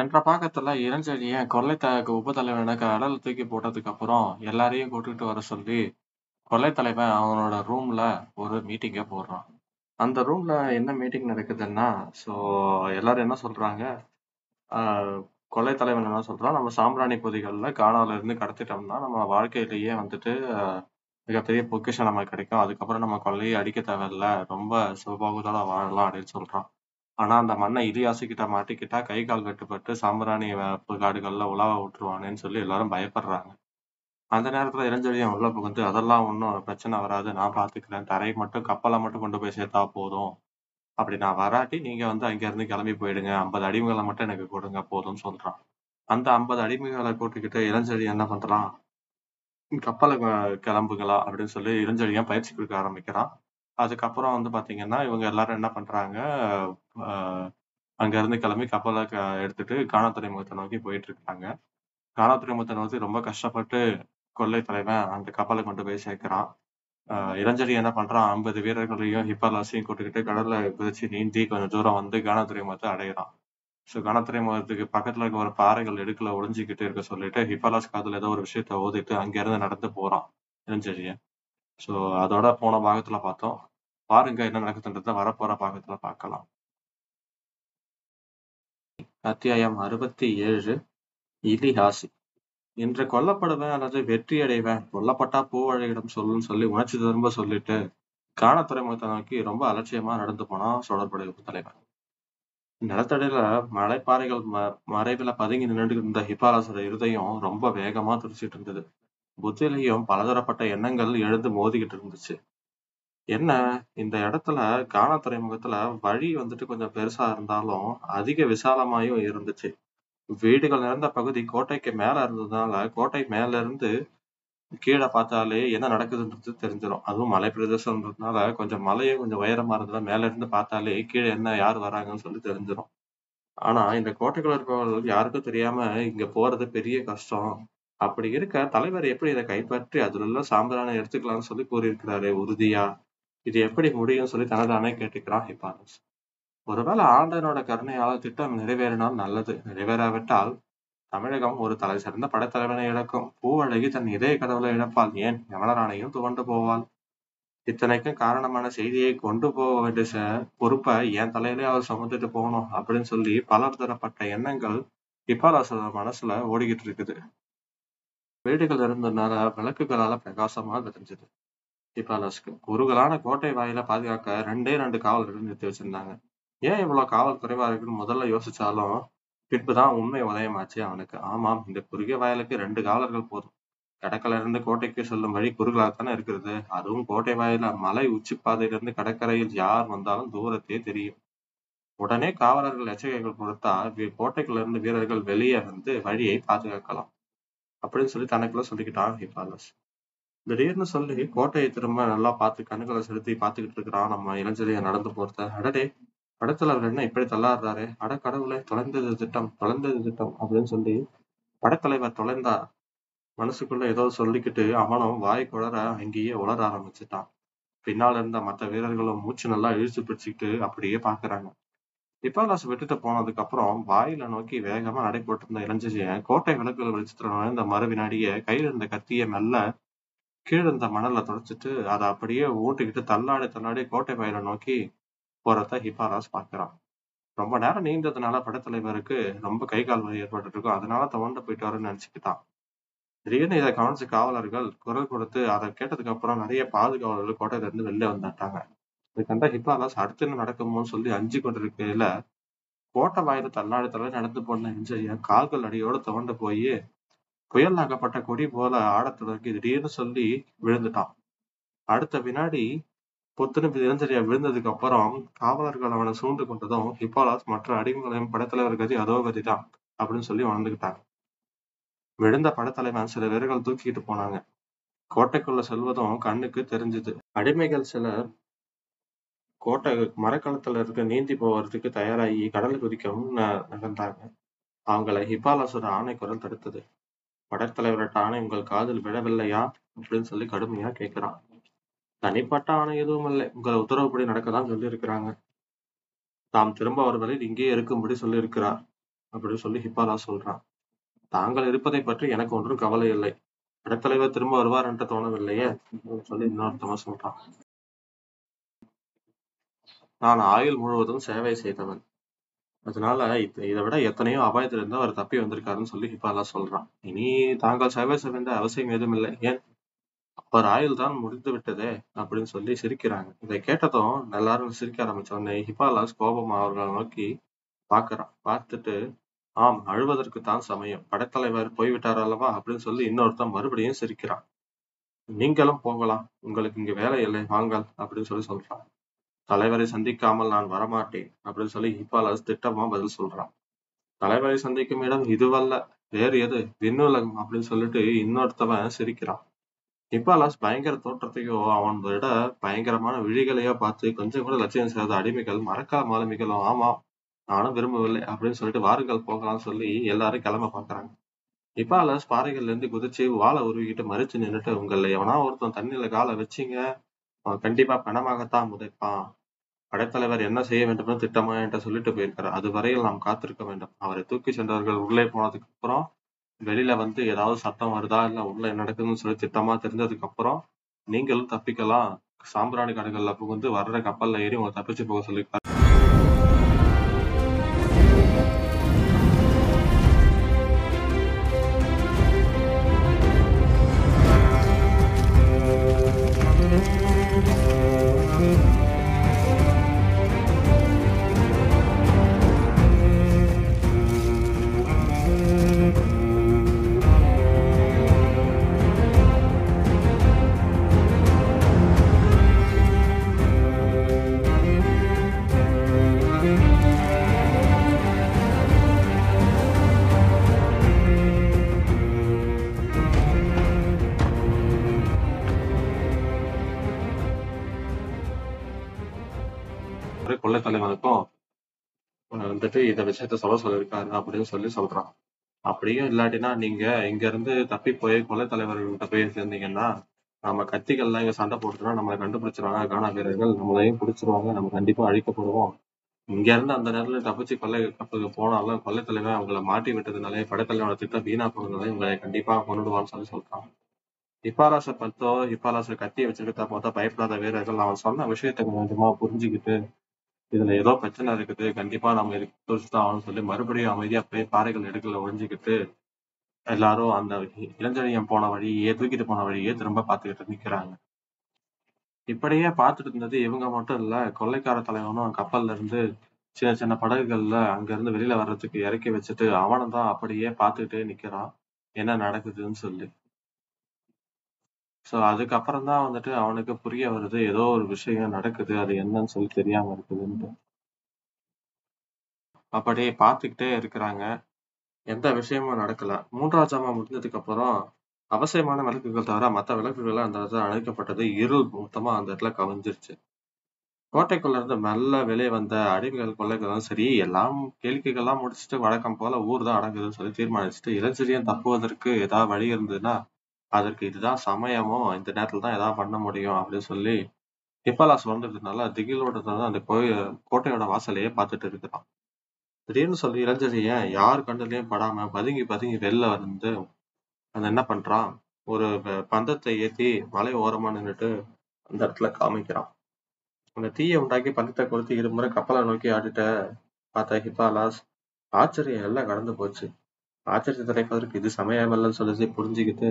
சென்ற பாகத்துல இளஞ்செழியன் உப தலைவனை கடல்ல தூக்கி போட்டதுக்கு அப்புறம் எல்லாரையும் கூட்டிட்டு வர சொல்லி கொள்ளைத் தலைவன் அவனோட ரூம்ல ஒரு மீட்டிங்க போடுறான் அந்த ரூம்ல என்ன மீட்டிங் நடக்குதுன்னா ஸோ எல்லாரும் என்ன சொல்றாங்க? ஆஹ் தலைவன் என்ன சொல்றான்? நம்ம சாம்பிராணி பொதிகள்ல காணால இருந்து கடத்திட்டோம்னா நம்ம வாழ்க்கையிலேயே வந்துட்டு மிகப்பெரிய பொக்கிஷம் நமக்கு கிடைக்கும். அதுக்கப்புறம் நம்ம கொள்ளையை அடிக்க தேவையில்ல. ரொம்ப சுகபோகத்தோட வாழலாம் அப்படின்னு சொல்றான். ஆனா அந்த மண்ணை இலியாசு கிட்ட மாட்டிக்கிட்டா கை கால் கட்டுப்பட்டு சாம்பிராணி வேப்ப காடுகள்ல உலாவ விட்டுருவானேன்னு சொல்லி எல்லாரும் பயப்படுறாங்க. அந்த நேரத்துல இளஞ்செழியன் உள்ள புகுந்து அதெல்லாம் ஒன்றும் பிரச்சனை வராது. நான் பாத்துக்கிறேன். தரையை மட்டும் கப்பலை மட்டும் கொண்டு போய் சேர்த்தா போதும். அப்படி நான் வராட்டி நீங்க வந்து அங்க இருந்து கிளம்பி போயிடுங்க. ஐம்பது அடிமைகளை மட்டும் எனக்கு கொடுங்க. போதும்னு சொல்றான். அந்த ஐம்பது அடிமைகளை கூட்டுக்கிட்டு இளஞ்செழியன் என்ன பண்றான்? கப்பலை கிளம்புங்களா? அப்படின்னு சொல்லி இளஞ்செழியன் பயிற்சி கொடுக்க ஆரம்பிக்கிறான். அதுக்கப்புறம் வந்து பாத்தீங்கன்னா இவங்க எல்லாரும் என்ன பண்றாங்க அங்க இருந்து கிளம்பி கப்பலை க- எடுத்துட்டு கானா துறைமுகத்தை நோக்கி போயிட்டு இருக்காங்க கானா துறைமுகத்தை நோக்கி ரொம்ப கஷ்டப்பட்டு கொள்ளை தலைவன் அந்த கப்பலை கொண்டு போய் சேர்க்கிறான். ஆஹ் என்ன பண்றான் ஐம்பது வீரர்களையும் ஹிப்பாலாசையும் கூட்டுக்கிட்டு கடல்ல குதிச்சு நீந்தி கொஞ்சம் தூரம் வந்து கானா துறைமுகத்தை அடையிறான். ஸோ கானா துறைமுகத்துக்கு பக்கத்துல இருக்க ஒரு பாறைகள் இடுக்குல ஒளிஞ்சுக்கிட்டு இருக்க சொல்லிட்டு ஹிப்பாலாஸ் காதுல ஏதோ ஒரு விஷயத்த ஓதிட்டு அங்கிருந்து நடந்து போறான் இளஞ்செழியன் ஸோ அதோட போன பாகத்துல பார்த்தோம். பாருங்க என்ன நடக்குதுன்றத வரப்போற பாகத்துல பார்க்கலாம். அத்தியாயம் அறுபத்தி ஏழு இலிஹாசி. இன்று கொல்லப்படுவேன் அல்லது வெற்றி அடைவேன் கொல்லப்பட்டா பூவழையிடம் சொல்லுன்னு சொல்லி உணர்ச்சி திரும்ப சொல்லிட்டு காணத்துறைமுகத்தை நோக்கி ரொம்ப அலட்சியமா நடந்து போனான் சோழற்படை தலைவன் நிலத்தடியில மலைப்பாறைகள் ம மறைவுல பதுங்கி நின்றுட்டு இருந்த ஹிப்பாலாசோட இருதயம் ரொம்ப வேகமா துடிச்சிட்டு இருந்தது. புத்திலையும் பலதரப்பட்ட எண்ணங்கள் எழுந்து மோதிக்கிட்டு இருந்துச்சு. என்ன இந்த இடத்துல கானா துறைமுகத்துல வழி வந்துட்டு கொஞ்சம் பெருசா இருந்தாலும் அதிக விசாலமாயும் இருந்துச்சு. வீடுகள் நிறைந்த பகுதி கோட்டைக்கு மேல இருந்ததுனால கோட்டை மேல இருந்து கீழே பார்த்தாலே என்ன நடக்குதுன்றது தெரிஞ்சிடும் அதுவும் மலை பிரதேசம்ன்றதுனால கொஞ்சம் மலையும் கொஞ்சம் உயரமா இருந்ததுனால மேல இருந்து பார்த்தாலே கீழே என்ன யார் வராங்கன்னு சொல்லி தெரிஞ்சிடும் ஆனா இந்த கோட்டைக்குள்ள இருப்பவர்கள் யாருக்கும் தெரியாம இங்க போறது பெரிய கஷ்டம். அப்படி இருக்க தலைவர் எப்படி இதை கைப்பற்றி அதுல உள்ள எடுத்துக்கலாம்னு சொல்லி கூறியிருக்கிறாரு உறுதியா? இது எப்படி முடியும்னு சொல்லி தனதானே கேட்டுக்கிறான் ஹிப்பாலஸ் ஒருவேளை ஆண்டனோட கருணையால திட்டம் நிறைவேறினால் நல்லது. நிறைவேறாவிட்டால் தமிழகம் ஒரு தலை சிறந்த படைத்தலைவனை இழக்கும். பூவழகி தன் இதய கடவுளை இழப்பாள் ஏன் யமனரானையும் துவண்டு போவாள்? இத்தனைக்கும் காரணமான செய்தியை கொண்டு போக வேண்டிய பொறுப்பை என் தலையிலே அவர் சுமந்துட்டு போகணும் அப்படின்னு சொல்லி பலர் தரப்பட்ட எண்ணங்கள் ஹிப்பாலாசோட மனசுல ஓடிக்கிட்டு இருக்குது. வீடுகள் இருந்ததுனால விளக்குகளால பிரகாசமா தெரிஞ்சது ஹிப்பாலாஸ்க்கு குறுகலான கோட்டை வாயில பாதுகாக்க ரெண்டே ரெண்டு காவலர்கள் நிறுத்தி வச்சிருந்தாங்க. ஏன் இவ்வளவு காவல் குறைவா இருக்குன்னு முதல்ல யோசிச்சாலும் பின்புதான் உண்மை உதயமாச்சு அவனுக்கு. ஆமாம் இந்த குறுகிய வாயிலுக்கு ரெண்டு காவலர்கள் போதும். கடற்கரை இருந்து கோட்டைக்கு செல்லும் வழி குறுகலாகத்தானே இருக்கிறது. அதுவும் கோட்டை வாயில மலை உச்சி பாதையிலிருந்து கடற்கரையில் யார் வந்தாலும் தூரத்தே தெரியும். உடனே காவலர்கள் எச்சரிக்கைகள் கொடுத்தா கோட்டைக்குள்ள இருந்து வீரர்கள் வெளியே வந்து வழியை பாதுகாக்கலாம். அப்படின்னு சொல்லி தனக்குள்ள சொல்லிக்கிட்டான் ஹிபாலஸ் திடீர்னு சொல்லி கோட்டையை திரும்ப நல்லா பார்த்து கண்ணுகளை செலுத்தி பார்த்துக்கிட்டு இருக்கிறான் நம்ம இளஞ்செழிய நடந்து போறத. அடடே படத்தலைவர் என்ன இப்படி தள்ளாடுறாரு? அட கடவுளே தொலைந்தது திட்டம் தொலைந்தது திட்டம் அப்படின்னு சொல்லி படத்தலைவர் தொலைந்தார் மனசுக்குள்ள ஏதோ சொல்லிக்கிட்டு அவனும் வாய் குளற அங்கேயே உளர ஆரம்பிச்சுட்டான். பின்னால இருந்த மற்ற வீரர்களும் மூச்சு நல்லா இழுத்து பிடிச்சிக்கிட்டு அப்படியே பாக்குறாங்க ஹிப்பாலாஸ் விட்டுட்டு போனதுக்கு அப்புறம் வாயில நோக்கி வேகமா நடை போட்டிருந்த இளஞ்செழியன் கோட்டை விளக்குகள் வெளிச்சத்துல நுழைந்த மறு வினாடியே கையில இருந்த கத்திய மெல்ல கீழே இருந்த மணல்ல துடைச்சிட்டு அதை அப்படியே ஊட்டிக்கிட்டு தள்ளாடி தள்ளாடி கோட்டை வாயில நோக்கி போறத ஹிப்பாலாஸ் பாக்குறான் ரொம்ப நேரம் நீந்ததுனால படைத்தலைவருக்கு ரொம்ப கை கால் வலி ஏற்பட்டு இருக்கும். அதனால துவண்டு போயிட்டு வரேன்னு நினைச்சுக்கிட்டான். திடீர்னு இதை கவனிச்ச காவலர்கள் குரல் கொடுத்து அதை கேட்டதுக்கு அப்புறம் நிறைய பாதுகாவலர்கள் கோட்டையில இருந்து வெளில வந்துட்டாங்க. இது கண்ட ஹிப்பாலாஸ் அடுத்து என்ன நடக்குமோன்னு சொல்லி அஞ்சு கொண்டிருக்கையில கோட்டை வாயில தள்ளாடி தள்ளாடி நடந்து போன இஞ்சையன் கால்கள் அடியோட துவண்டு போய் புயல் ஆகப்பட்ட கொடி போல ஆடத் தொடங்கி திடீர்னு சொல்லி விழுந்துட்டான். அடுத்த வினாடி பொத்துன்னு இளஞ்சரியா விழுந்ததுக்கு அப்புறம் காவலர்கள் அவனை சூழ்ந்து கொண்டதும் ஹிப்பாலாஸ் மற்ற அடிமைகளையும் படத்தலைவர் கதி அதோ கதிதான் அப்படின்னு சொல்லி உணர்ந்துக்கிட்டாங்க விழுந்த படத்தலைவன் சில வீரர்கள் தூக்கிட்டு போனாங்க. கோட்டைக்குள்ள செல்வதும் கண்ணுக்கு தெரிஞ்சது. அடிமைகள் சிலர் கோட்டை மரக்களத்துல இருக்க நீந்தி போவதற்கு தயாராகி கடல் குதிக்கவும் ந- நகர்ந்தாங்க. அவங்களை ஹிப்பாலாசோட ஆணை குரல் தடுத்தது. படைத்தலைவர்கிட்ட ஆணை உங்கள் காதில் விழவில்லையா? அப்படின்னு சொல்லி கடுமையா கேட்கிறான் தனிப்பட்ட ஆணை எதுவும் இல்லை. உங்கள் உத்தரவுப்படி நடக்கதான் சொல்லி இருக்கிறாங்க தாம் திரும்ப அவர்களை இங்கேயே இருக்கும்படி சொல்லியிருக்கிறார் அப்படின்னு சொல்லி ஹிப்பாலாஸ் சொல்றான். தாங்கள் இருப்பதை பற்றி எனக்கு ஒன்றும் கவலை இல்லை. படைத்தலைவர் திரும்ப வருவார் என்று தோணவில்லையே? அப்படின்னு சொல்லி இன்னொருத்தவன் சொல்றான். நான் ஆயுள் முழுவதும் சேவை செய்தவன். அதனால இதை விட எத்தனையோ அபாயத்திலிருந்து அவர் தப்பி வந்திருக்காருன்னு சொல்லி ஹிபாலா சொல்றான். இனி தாங்கள் சேவை செய்ய வேண்டிய அவசியம் ஏதும் இல்லை. ஏன்? அவர் ஆயுள் தான் முடிந்து விட்டதே அப்படின்னு சொல்லி சிரிக்கிறாங்க. இதை கேட்டதும் எல்லாரும் சிரிக்க ஆரம்பிச்ச உடனே ஹிபாலாஸ் கோபமா அவர்களை நோக்கி பாக்குறான் பார்த்துட்டு ஆம் அழுவதற்கு தான் சமயம். படைத்தலைவர் போய்விட்டார் அல்லவா? அப்படின்னு சொல்லி இன்னொருத்தன் மறுபடியும் சிரிக்கிறான். நீங்களும் போகலாம். உங்களுக்கு இங்க வேலை இல்லை. வாங்கல் அப்படின்னு சொல்லி சொல்றான். தலைவரை சந்திக்காமல் நான் வரமாட்டேன் அப்படின்னு சொல்லி ஹிபாலஸ் திட்டமா பதில் சொல்றான். தலைவரை சந்திக்கும் இடம் இதுவல்ல வேறு எது? விண்ணுலகம் அப்படின்னு சொல்லிட்டு இன்னொருத்தவன் சிரிக்கிறான். ஹிப்பாலாஸ் பயங்கர தோற்றத்தையோ அவன் விட பயங்கரமான விழிகளையோ பார்த்து கொஞ்சம் கூட லட்சியம் செய்யாத அடிமைகள் மறக்கா மாலுமிகளும் ஆமா நானும் விரும்பவில்லை அப்படின்னு சொல்லிட்டு வாருங்கள் போகலாம்னு சொல்லி எல்லாரும் கிளம்ப பாக்குறாங்க ஹிப்பாலாஸ் பாறைகள்ல இருந்து குதிச்சு வாழை உருவிக்கிட்டு மறிச்சு நின்னுட்டு உங்களை எவனா ஒருத்தன் தண்ணியில காலை வச்சீங்க அவன் கண்டிப்பா பணமாகத்தான் முதைப்பான் படைத்தலைவர் என்ன செய்ய வேண்டும்னு திட்டமா என்கிட்ட சொல்லிட்டு போயிருக்காரு. அது வரையில் நாம் காத்திருக்க வேண்டும். அவரை தூக்கி சென்றவர்கள் உள்ளே போனதுக்கு அப்புறம் வெளியில வந்து ஏதாவது சத்தம் வருதா இல்ல உள்ள என்ன நடக்குதுன்னு சொல்லி திட்டமா தெரிஞ்சதுக்கு அப்புறம் நீங்களும் தப்பிக்கலாம். சாம்பிராணி கடைகள்ல வந்து வர்ற கப்பல்ல ஏறி உங்களை தப்பிச்சு போக சொல்லியிருக்காரு. வந்துட்டு இந்த விஷயத்த சொல்ல சொல்லியிருக்காரு அப்படின்னு சொல்லி சொல்றான் அப்படியும் இல்லாட்டினா நீங்க இங்க இருந்து தப்பி போய் கொலை தலைவர்கள்கிட்ட போய் சேர்ந்தீங்கன்னா நம்ம கத்திகள்லாம் இங்க சண்டை போட்டுனா நம்மளை கண்டுபிடிச்சிருவாங்க. காணா வீரர்கள் நம்மளையும் பிடிச்சிருவாங்க. நம்ம கண்டிப்பா அழிக்கப்படுவோம். இங்க இருந்து அந்த நேரத்துல தப்பிச்சு கொள்ளை கப்பலுக்கு போனாலும் கொள்ளை தலைவன் அவங்கள மாட்டி விட்டதுனாலே படைத்தலைவனோட திட்டம் வீணா போனதுனால இவங்களை கண்டிப்பா கொண்டுடுவான்னு சொல்லி சொல்றான் ஹிப்பாலாச பத்தோ ஹிப்பாலாச கத்தியை வச்சுக்கிட்டா பார்த்தா பயப்படாத வீரர்கள். அவன் சொன்ன விஷயத்த கொஞ்சமா புரிஞ்சுக்கிட்டு இதுல ஏதோ பிரச்சனை இருக்குது. கண்டிப்பா நம்ம இதுக்கு தோச்சுதான் ஆகணும்னு சொல்லி மறுபடியும் அமைதியா போய் பாறைகள் இடுக்குல ஒழிஞ்சுக்கிட்டு எல்லாரும் அந்த இளஞ்செழியன் போன வழியே தூக்கிட்டு போன வழியே திரும்ப பார்த்துக்கிட்டு நிக்கிறாங்க. இப்படியே பார்த்துட்டு இருந்தது இவங்க மட்டும் இல்ல கொள்ளைக்கார தலைவனும் கப்பல்ல இருந்து சின்ன சின்ன படகுகள்ல அங்க இருந்து வெளியில வர்றதுக்கு இறக்கி வச்சுட்டு அவனும் தான் அப்படியே பார்த்துக்கிட்டே நிக்கிறான். என்ன நடக்குதுன்னு சொல்லி. சோ அதுக்கப்புறம் தான் வந்துட்டு அவனுக்கு புரிய வருது ஏதோ ஒரு விஷயம் நடக்குது அது என்னன்னு சொல்லி தெரியாம இருக்குதுன்ட்டு. அப்படியே பார்த்துக்கிட்டே இருக்கிறாங்க. எந்த விஷயமும் நடக்கல. மூன்றாவது ஜாமா முடிஞ்சதுக்கு அப்புறம் அவசியமான விளக்குகள் தவிர மற்ற விளக்குகள் அந்த இடத்துல அணைக்கப்பட்டது. இருள் மொத்தமா அந்த இடத்துல கவிஞ்சிருச்சு கோட்டைக்குள்ள இருந்து மெல்ல வெளியே வந்த அடிமைகள் கொள்ளைகளும் சரி எல்லாம் கேளிக்கைகள்லாம் முடிச்சுட்டு வழக்கம் போல ஊர் தான் அடங்குதுன்னு சொல்லி தீர்மானிச்சுட்டு இளஞ்செழியன் தப்புவதற்கு ஏதாவது வழி இருந்ததுன்னா அதற்கு இதுதான் சமயமோ இந்த நேரத்துல தான் ஏதாவது பண்ண முடியும் அப்படின்னு சொல்லி ஹிப்பாலாஸ் வந்ததுனால திகிலோட தான் அந்த கோயில் கோட்டையோட வாசலையே பார்த்துட்டு இருக்கிறான். திடீர்னு சொல்லி இளஞ்செழியன் யார் கண்ணுலயும் படாம பதுங்கி பதுங்கி வெளில வந்து அந்த என்ன பண்றான்? ஒரு பந்தத்தை ஏத்தி மலை ஓரமா நின்றுட்டு அந்த இடத்துல காமிக்கிறான். அந்த தீயை உண்டாக்கி பந்தத்தை கொளுத்தி இருமுறை கப்பலை நோக்கி ஆடிட்ட பார்த்த ஹிப்பாலாஸ் ஆச்சரியம் எல்லாம் கடந்து போச்சு. ஆச்சரியத்தை திரைப்பதற்கு இது சமயமல்லன்னு சொல்லி புரிஞ்சுக்கிட்டு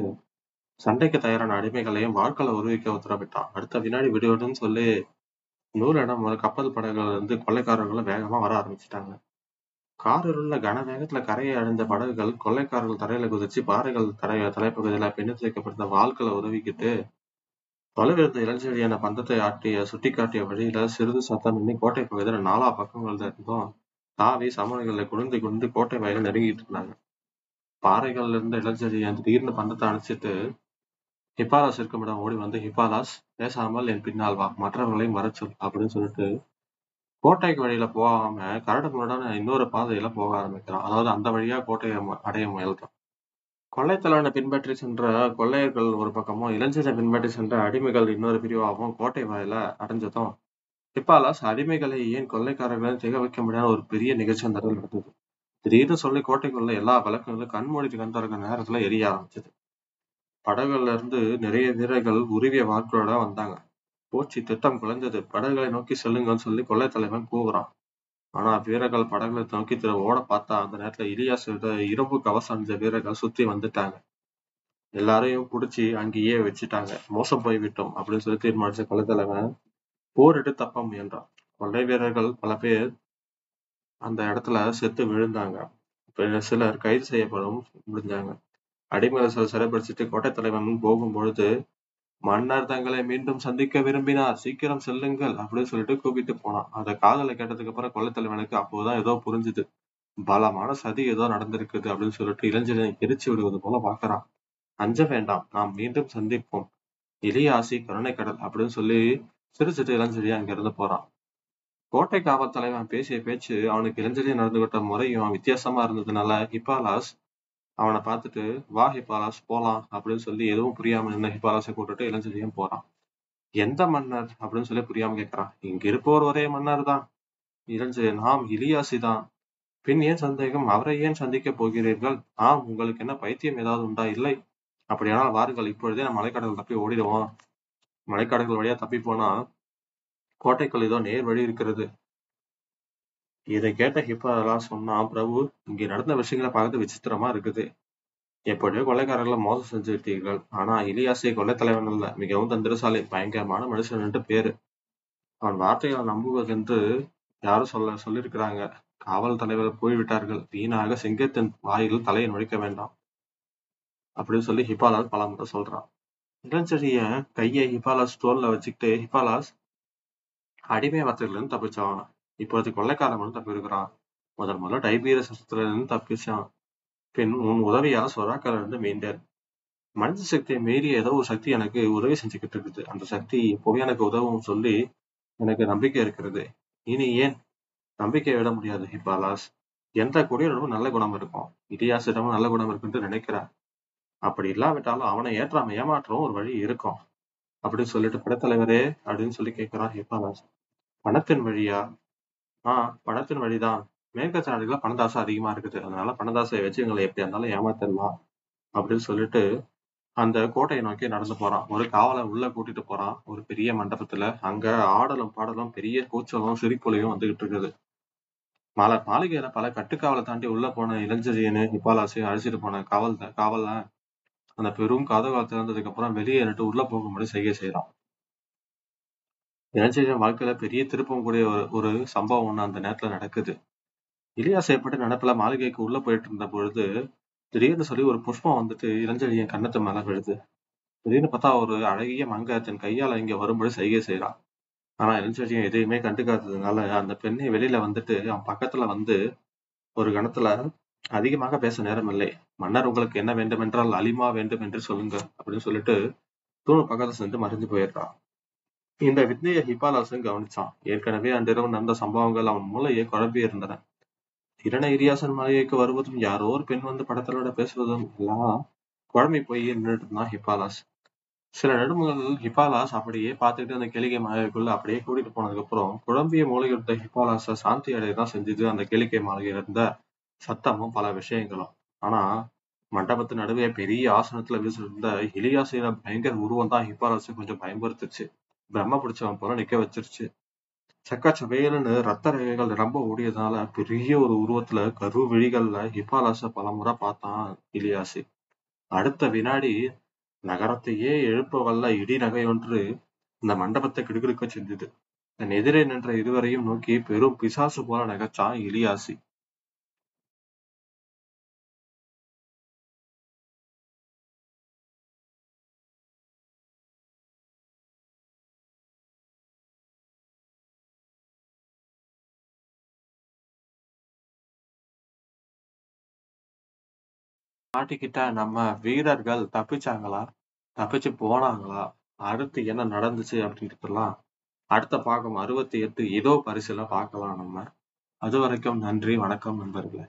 சண்டைக்கு தயாரான அடிமைகளையும் வாழ்க்கையில உருவிக்க உத்தரவிட்டான். அடுத்த வினாடி விடுவிடுன்னு சொல்லி நூறு இடம் கப்பல் படகுல இருந்து கொள்ளைக்காரர்களும் வேகமா வர ஆரம்பிச்சிட்டாங்க. காரிலுள்ள கன வேகத்துல கரையை அடைந்த படகுகள் கொள்ளைக்காரர்கள் தரையில குதிச்சு பாறைகள் தரைய தலைப்பகுதியில பின்னத்து வைக்கப்பட்டிருந்த வாள்களை உருவிக்கிட்டு தொலைவிருந்த இளஞ்செழியான பந்தத்தை ஆட்டிய சுட்டிக்காட்டிய வழியில சிறிது சத்தம் பண்ணி கோட்டை பகுதியில நாலா பக்கங்கள்ல இருந்தும் தாவி சமணிகளை குனிந்து குடிந்து கோட்டை வயலில் நெருங்கிட்டு இருந்தாங்க. பாறைகள்ல இருந்த இளஞ்செழியன் திடீர்னு பந்தத்தை அணைச்சிட்டு ஹிப்பாலாஸ் இருக்குமிடம் ஓடி வந்து ஹிப்பாலாஸ் பேசாமல் என் பின்னால் வா. மற்றவர்களையும் வரச் சொல் அப்படின்னு சொல்லிட்டு கோட்டைக்கு வழியில போகாம கரடு முரடான இன்னொரு பாதையில போக ஆரம்பிக்கிறான். அதாவது அந்த வழியா கோட்டையை மு- அடைய முயல்றான். கொள்ளைத்தலனை பின்பற்றி சென்ற கொள்ளையர்கள் ஒரு பக்கமும் இளைஞரை பின்பற்றி சென்ற அடிமைகள் இன்னொரு பிரிவாகவும் கோட்டை வாயில அடைஞ்சதும் ஹிப்பாலாஸ் அடிமைகளை ஏன் கொள்ளைக்காரர்களும் திக வைக்க முடியாத ஒரு பெரிய நிகழ்ச்சி அந்த இடத்துல நடந்தது. திடீர்னு சொல்லி கோட்டைக்குள்ள எல்லா விளக்குகளும் கண் மூடிட்டு கண் நேரத்துல எரிய ஆரம்பிச்சது. படகுல இருந்து நிறைய வீரர்கள் உருவிய வாட்களோட வந்தாங்க. போச்சு திட்டம் குலைஞ்சது. படகுகளை நோக்கி செல்லுங்கன்னு சொல்லி கொள்ளை தலைவன் கூவுறான். ஆனா வீரர்கள் படகுகளை நோக்கி திரு ஓட பார்த்தா அந்த நேரத்துல இலியாஸ் இரும்பு கவசம் அணிஞ்ச வீரர்கள் சுத்தி வந்துட்டாங்க. எல்லாரையும் பிடிச்சி அங்கேயே வச்சுட்டாங்க. மோசம் போய் விட்டோம் அப்படின்னு சொல்லி தீர்மானிச்ச கொலைத்தலைவன் தலைவன் போரிட்டு தப்ப முயன்றான். கொள்ளை வீரர்கள் பல பேர் அந்த இடத்துல செத்து விழுந்தாங்க. சிலர் கைது செய்யப்படவும் முடிஞ்சாங்க. அடிமரசல் சிறைப்படுத்திட்டு கோட்டை தலைவன் போகும் பொழுது மன்னர் தங்களை மீண்டும் சந்திக்க விரும்பினார். சீக்கிரம் செல்லுங்கள் அப்படின்னு சொல்லிட்டு கூப்பிட்டு போனான். அந்த காதலை கேட்டதுக்கு அப்புறம் கொள்ளைத்தலைவனுக்கு அப்போதான் ஏதோ புரிஞ்சுது. பலமான சதி ஏதோ நடந்திருக்குது அப்படின்னு சொல்லிட்டு இளைஞனை எரிச்சு விடுவது போல பாக்குறான் அஞ்ச வேண்டாம். நாம் மீண்டும் சந்திப்போம். இலியாசி கருணை கடல் அப்படின்னு சொல்லி சிரிச்சிட்டு இளஞ்செடி அங்க இருந்து போறான். கோட்டை காவல் தலைவன் பேசிய பேச்சு அவனுக்கு இளஞ்செழியா நடந்துகிட்ட முறையும் வித்தியாசமா இருந்ததுனால ஹிபாலாஸ் அவனை பார்த்துட்டு வா ஹிபாலாஸ் போலாம் அப்படின்னு சொல்லி எதுவும் புரியாம நின்ன ஹிபாலாஸை கூட்டிட்டு இளஞ்செழியும் போறான். எந்த மன்னர்? அப்படின்னு சொல்லி புரியாம கேட்கறான் இங்க இருப்பவர் ஒரே மன்னர் தான். இளஞ்செழியன் ஆம் இலியாசி தான். பின் ஏன் சந்தேகம்? அவரை ஏன் சந்திக்க போகிறீர்கள்? ஆம் உங்களுக்கு என்ன பைத்தியம் ஏதாவது உண்டா? இல்லை. அப்படியானால் வாருங்கள் இப்பொழுதே நம்ம மலைக்கடல் தப்பி ஓடிடுவோம். மலைக்காடுகள் வழியா தப்பி போனா கோட்டைக்குள் ஏதோ நேர் வழி இருக்கிறது. இதை கேட்ட ஹிப்பாலாம் சொன்னா பிரபு இங்க நடந்த விஷயங்களை பார்க்கறது விசித்திரமா இருக்குது. எப்படியோ கொலைக்காரர்களை மோசம் செஞ்சு விட்டீர்கள் ஆனா இலியாசை கொலை தலைவன் அல்ல. மிகவும் தந்திரசாலி பயங்கரமான மனுஷன் பேரு. அவன் வார்த்தைகளை நம்புவதென்று யாரும் சொல்ல சொல்லியிருக்கிறாங்க. காவல் தலைவர் போய்விட்டார்கள். வீணாக சிங்கத்தின் வாயில் தலையை நுழைக்க வேண்டாம். அப்படின்னு சொல்லி ஹிபாலாஸ் பல முறை சொல்றான் இளஞ்செடிய கையை ஹிபாலாஸ் தோல்ல வச்சுக்கிட்டு ஹிபாலாஸ் அடிமை வார்த்தையில இருந்து இப்போ அது கொள்ளைக்காரன் வந்து தப்பிருக்கிறான் முதல் முதல்ல டைபீரியஸ் இருந்து தப்பிச்சான். பின் உன் உதவியால சொராக்கால இருந்து மீண்டேன். மனித சக்தியை மீறி ஏதோ ஒரு சக்தி எனக்கு உதவி செஞ்சுக்கிட்டு இருக்குது. அந்த சக்தி இப்போவே எனக்கு உதவும் சொல்லி எனக்கு நம்பிக்கை இருக்கிறது. இனி ஏன் நம்பிக்கை விட முடியாது ஹிபாலாஸ் எந்த கொடியோடமும் நல்ல குணம் இருக்கும். இடியாசிடமும் நல்ல குணம் இருக்குன்னு நினைக்கிறேன் அப்படி இல்லாவிட்டாலும் அவனை ஏற்றாம ஏமாற்றம் ஒரு வழி இருக்கும். அப்படின்னு சொல்லிட்டு படத்தலைவரே அப்படின்னு சொல்லி கேட்கிறான் ஹிபாலாஸ் பணத்தின் வழியா ஆஹ் பணத்தின் வழிதான். மேற்கத்த நாடுகள பணதாசை அதிகமா இருக்குது. அதனால பணதாசையை வச்சு எங்களை எப்படி இருந்தாலும் ஏமாத்திடலாம் அப்படின்னு சொல்லிட்டு அந்த கோட்டையை நோக்கி நடந்து போறான். ஒரு காவலை உள்ள கூட்டிட்டு போறான். ஒரு பெரிய மண்டபத்துல அங்க ஆடலும் பாடலும் பெரிய கூச்சலும் சிரிப்பொலியும் வந்துகிட்டு இருக்குது. மலை மாளிகையில பல கட்டுக்காவலை தாண்டி உள்ள போன இளஞ்செழியனு ஹிப்பாலாசையும் அழைச்சிட்டு போன காவல் காவல்ல அந்த பெரும் கதவை திறந்ததுக்கு அப்புறம் வெளியே நின்று உள்ள போகும்படி செய்ய செய்யறான் இளஞ்செழியன் வாழ்க்கையில பெரிய திருப்பம் கூடிய ஒரு ஒரு சம்பவம் ஒண்ணு அந்த நேரத்துல நடக்குது. இளையா செய்யப்பட்டு நினைப்புல மாளிகைக்கு உள்ள போயிட்டு இருந்த பொழுது திடீர்னு சொல்லி ஒரு புஷ்பம் வந்துட்டு இளஞ்செழியன் கண்ணத்து மேல விழுது. திடீர்னு பார்த்தா ஒரு அழகிய மங்க தன் கையால இங்க வரும்படி செய்கை செய்யறான் ஆனா இளஞ்செழியன் எதையுமே கண்டுக்காததுனால அந்த பெண்ணை வெளியில வந்துட்டு அவன் பக்கத்துல வந்து ஒரு கணத்துல அதிகமாக பேச நேரம் இல்லை மன்னர் உங்களுக்கு என்ன வேண்டும் என்றால் அலிமா வேண்டும் என்று சொல்லுங்க அப்படின்னு சொல்லிட்டு தூணு பக்கத்துல சென்று மறைஞ்சு போயிடுறான். இந்த வித்தையை ஹிபாலாசன் கவனிச்சான். ஏற்கனவே அன்றிரவு நடந்த சம்பவங்கள் அவன் மூளையை குழப்பி இருந்தன. திறன இரியாசன் மாளிகைக்கு வருவதும் யாரோ ஒரு பெண் வந்து படத்தலோட பேசுவதும் எல்லாம் குழம்பி போய் நின்றுட்டு இருந்தான் ஹிபாலாஸ். சில நெடுமுகள் ஹிபாலாஸ் அப்படியே பார்த்துக்கிட்டு அந்த கேளிக்கை மாளிகைக்குள்ள அப்படியே கூட்டிட்டு போனதுக்கு அப்புறம் குழம்பிய மூளையிட்ட ஹிபாலாஸ சாந்தி அடையதான் செஞ்சது அந்த கேளிக்கை மாளிகையில இருந்த சத்தமும் பல விஷயங்களும். ஆனா மண்டபத்து நடுவே பெரிய ஆசனத்துல வீசிருந்த இலியாசின பயங்கர உருவம் தான் ஹிபாலாஸை கொஞ்சம் பயன்படுத்துச்சு. பிரம்ம பிடிச்சவன் போல நிக்க வச்சிருச்சு. சக்கச்சவேலுன்னு ரத்த ரேகைகள் ரொம்ப ஓடியதுனால பெரிய ஒரு உருவத்துல கரு விழிகள்ல ஹிபாலாச பலமுறை பார்த்தான் இலியாசி. அடுத்த வினாடி நகரத்தையே எழுப்ப வல்ல இடி நகை ஒன்று இந்த மண்டபத்தை கிடுகிடுக்க செஞ்சது. தன் எதிரே நின்ற இருவரையும் நோக்கி பெரும் பிசாசு போல நகைச்சான் இலியாசி. மாட்டிக்கிட்ட நம்ம வீரர்கள் தப்பிச்சாங்களா? தப்பிச்சு போனாங்களா? அடுத்து என்ன நடந்துச்சு அப்படின்றதெல்லாம் அடுத்த பாகம் அறுபத்தி எட்டு இதோ பரிசுல பார்க்கலாம் நம்ம. அது வரைக்கும் நன்றி வணக்கம் நண்பர்களே.